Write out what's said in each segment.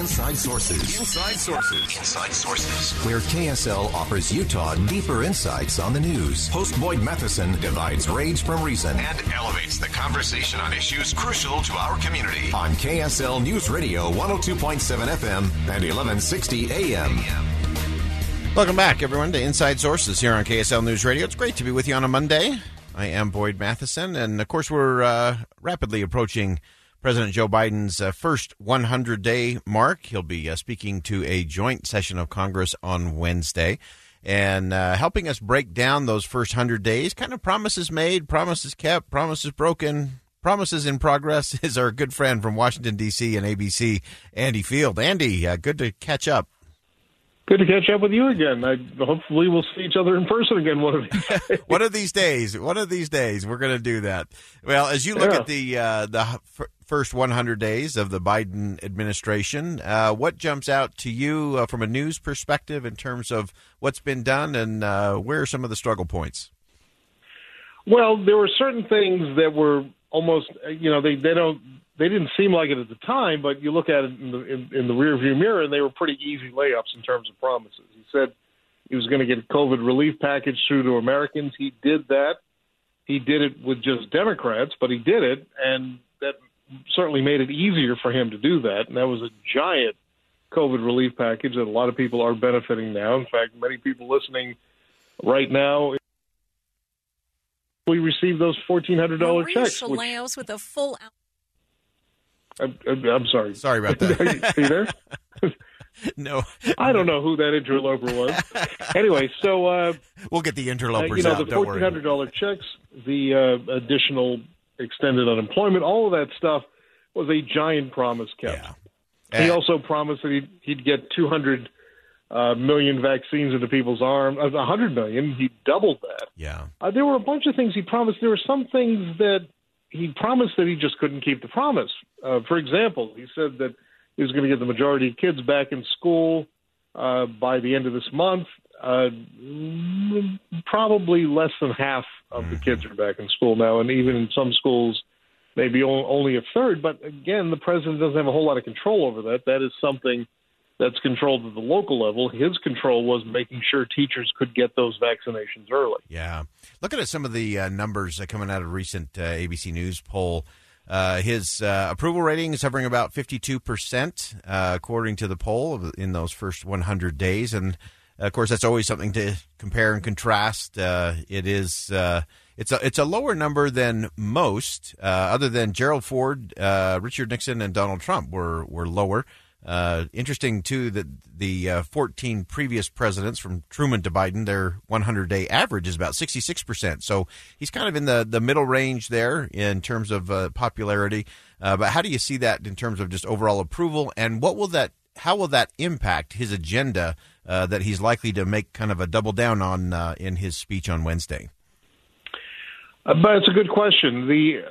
Inside Sources. Inside Sources. Inside Sources. Where KSL offers Utah deeper insights on the news. Host Boyd Matheson divides rage from reason and elevates the conversation on issues crucial to our community. On KSL News Radio 102.7 FM and 1160 AM. Welcome back, everyone, to Inside Sources here on KSL News Radio. It's great to be with you on a Monday. I am Boyd Matheson, and of course, we're uh, rapidly approaching President Joe Biden's uh, first 100 day mark. He'll be uh, speaking to a joint session of Congress on Wednesday and uh, helping us break down those first 100 days. Kind of promises made, promises kept, promises broken, promises in progress is our good friend from Washington, D.C. and ABC, Andy Field. Andy, uh, good to catch up. Good to catch up with you again. I, hopefully, we'll see each other in person again one of these days. one of these days. One of these days, we're going to do that. Well, as you look Yeah. at the uh, the f- first 100 days of the Biden administration, uh, what jumps out to you uh, from a news perspective in terms of what's been done, and uh, where are some of the struggle points? Well, there were certain things that were almost, uh, you know, they they don't they didn't seem like it at the time, but you look at it in the in, in the rearview mirror, and they were pretty easy layups in terms of promises. He said he was going to get a COVID relief package through to Americans. He did that. He did it with just Democrats, but he did it, and that certainly made it easier for him to do that. And that was a giant COVID relief package that a lot of people are benefiting now. In fact, many people listening right now we received those fourteen hundred dollar checks. Which, with a full out. I'm, I'm sorry. Sorry about that. are you there? no, I don't know who that interloper was. anyway, so uh, we'll get the uh, interlopers you know out. the fourteen hundred dollar checks, the uh, additional extended unemployment, all of that stuff was a giant promise kept. Yeah. He Uh, also promised that he'd, he'd get 200 uh, million vaccines into people's arms. Uh, 100 million. He doubled that. yeah. Uh, there were a bunch of things he promised. There were some things that he promised that he just couldn't keep the promise. Uh, for example, he said that he was going to get the majority of kids back in school uh, by the end of this month. Uh, probably less than half of the kids are back in school now, and even in some schools, maybe only a third. But again, the president doesn't have a whole lot of control over that. That is something that's controlled at the local level. His control was making sure teachers could get those vaccinations early. Yeah. Looking at some of the uh, numbers uh, coming out of recent uh, ABC News poll, uh, his uh, approval rating is hovering about 52%, uh, according to the poll, in those first 100 days. And of course, that's always something to compare and contrast. It is. It's a it's a lower number than most, other than Gerald Ford, Richard Nixon, and Donald Trump were were lower. Uh, interesting too that the uh, 14 previous presidents, from Truman to Biden, their 100 day average is about 66 percent. So he's kind of in the the middle range there in terms of uh, popularity. Uh, but how do you see that in terms of just overall approval, and what will that how will that impact his agenda uh, that he's likely to make kind of a double down on uh, in his speech on Wednesday? But it's a good question. The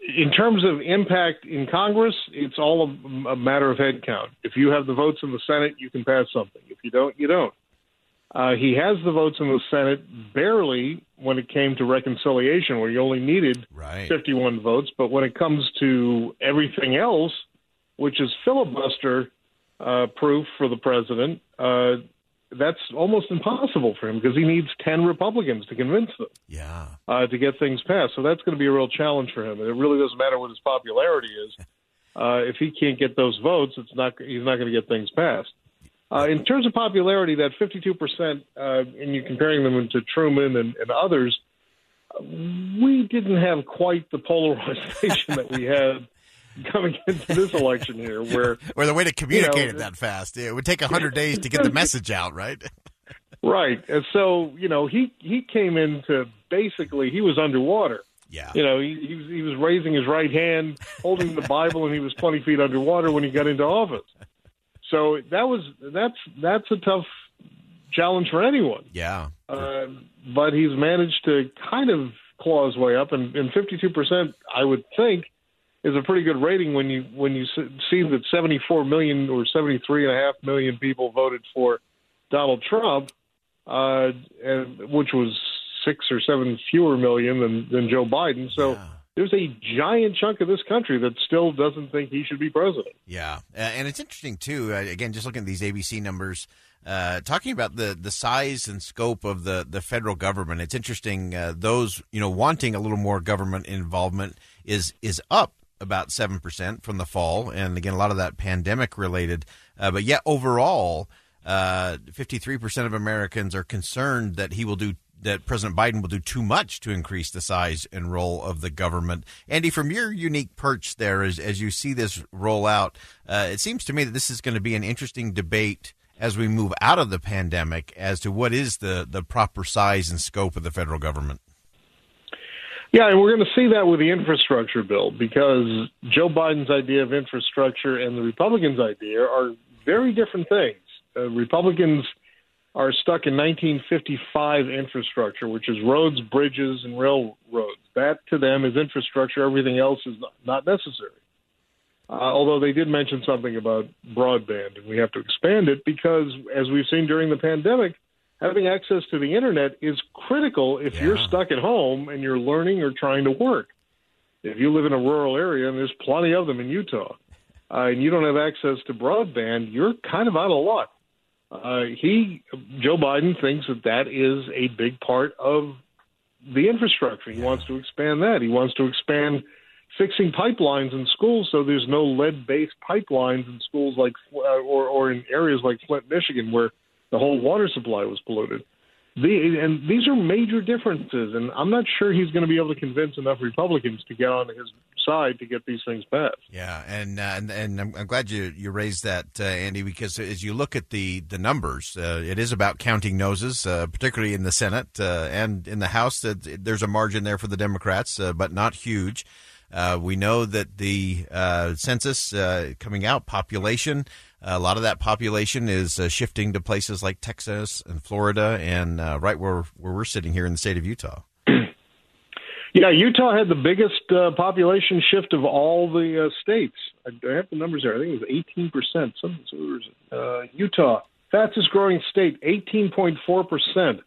in terms of impact in Congress, it's all a, a matter of head count. If you have the votes in the Senate, you can pass something. If you don't, you don't. Uh, he has the votes in the Senate barely when it came to reconciliation, where you only needed Right. 51 votes. But when it comes to everything else, which is filibuster uh, proof for the president, uh, that's almost impossible for him because he needs 10 Republicans to convince them Yeah. uh, to get things passed. So that's going to be a real challenge for him. And it really doesn't matter what his popularity is. Uh, if he can't get those votes, it's not he's not going to get things passed. Uh, in terms of popularity, that 52 percent, uh, and you're comparing them to Truman and, and others, we didn't have quite the polarization that we had coming into this election here, where Or the way to communicate know, it that fast. It would take 100 days to get the message out, right? right, and so you know he he came into basically he was underwater. Yeah. You know, he, he, was, he was raising his right hand, holding the Bible, and he was 20 feet underwater when he got into office. So that was that's that's a tough challenge for anyone. Yeah. Uh, but he's managed to kind of claw his way up, and, and 52%, I would think, is a pretty good rating when you when you see that 74 million or 73 and a half million people voted for Donald Trump, uh, and, which was six or seven fewer million than, than Joe Biden. So. Yeah there's a giant chunk of this country that still doesn't think he should be president. Yeah, and it's interesting too. Uh, again, just looking at these ABC numbers, uh, talking about the the size and scope of the the federal government. It's interesting. Uh, those you know wanting a little more government involvement is is up about seven percent from the fall, and again, a lot of that pandemic related. Uh, but yet, overall. Uh, 53% of Americans are concerned that he will do that President Biden will do too much to increase the size and role of the government. Andy, from your unique perch there, as, as you see this roll out, uh, it seems to me that this is going to be an interesting debate as we move out of the pandemic as to what is the, the proper size and scope of the federal government. Yeah, and we're going to see that with the infrastructure bill because Joe Biden's idea of infrastructure and the Republicans' idea are very different things. Uh, Republicans – are stuck in 1955 infrastructure, which is roads, bridges, and railroads. That to them is infrastructure. Everything else is not necessary. Uh, although they did mention something about broadband, and we have to expand it because, as we've seen during the pandemic, having access to the internet is critical if yeah. you're stuck at home and you're learning or trying to work. If you live in a rural area, and there's plenty of them in Utah, uh, and you don't have access to broadband, you're kind of out of luck. Uh, he, Joe Biden, thinks that that is a big part of the infrastructure. He yeah. wants to expand that. He wants to expand fixing pipelines in schools so there's no lead-based pipelines in schools like uh, or or in areas like Flint, Michigan, where the whole water supply was polluted. The, and these are major differences, and I'm not sure he's going to be able to convince enough Republicans to get on his side to get these things passed. Yeah, and uh, and, and I'm, glad you you raised that, uh, Andy, because as you look at the the numbers, uh, it is about counting noses, uh, particularly in the Senate uh, and in the House. That there's a margin there for the Democrats, uh, but not huge. We know that the census coming out, population. A lot of that population is shifting to places like Texas and Florida, and right where where we're sitting here in the state of Utah. Yeah, Utah had the biggest uh, population shift of all the uh, states. I, have the numbers there. I think it was 18 percent. Some, uh, Utah, fastest growing state, 18.4 percent.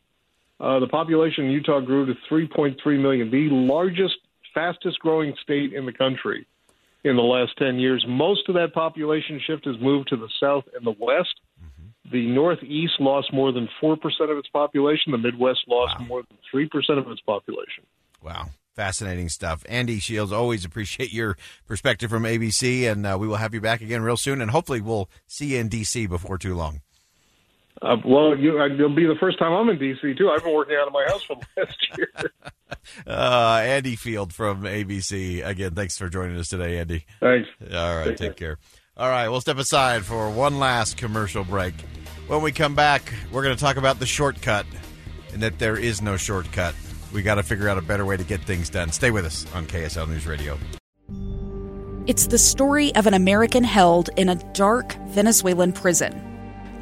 Uh, the population in Utah grew to 3.3 million, the largest, fastest growing state in the country in the last 10 years. Most of that population shift has moved to the south and the west. Mm-hmm. The Northeast lost more than 4% of its population. The Midwest lost wow. more than 3% of its population. Wow. Fascinating stuff. Andy Shields, always appreciate your perspective from ABC, and uh, we will have you back again real soon, and hopefully we'll see you in D.C. before too long. Uh, well, you, uh, it'll be the first time I'm in D.C. too. I've been working out of my house for the last year. uh, Andy Field from ABC. Again, thanks for joining us today, Andy. Thanks. All right, take, take care. care. All right, we'll step aside for one last commercial break. When we come back, we're going to talk about the shortcut and that there is no shortcut we got to figure out a better way to get things done. Stay with us on KSL News Radio. It's the story of an American held in a dark Venezuelan prison.